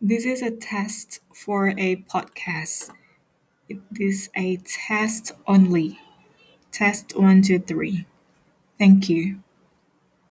This is a test for a podcast. It is a test only. Test one, two, three. Thank you.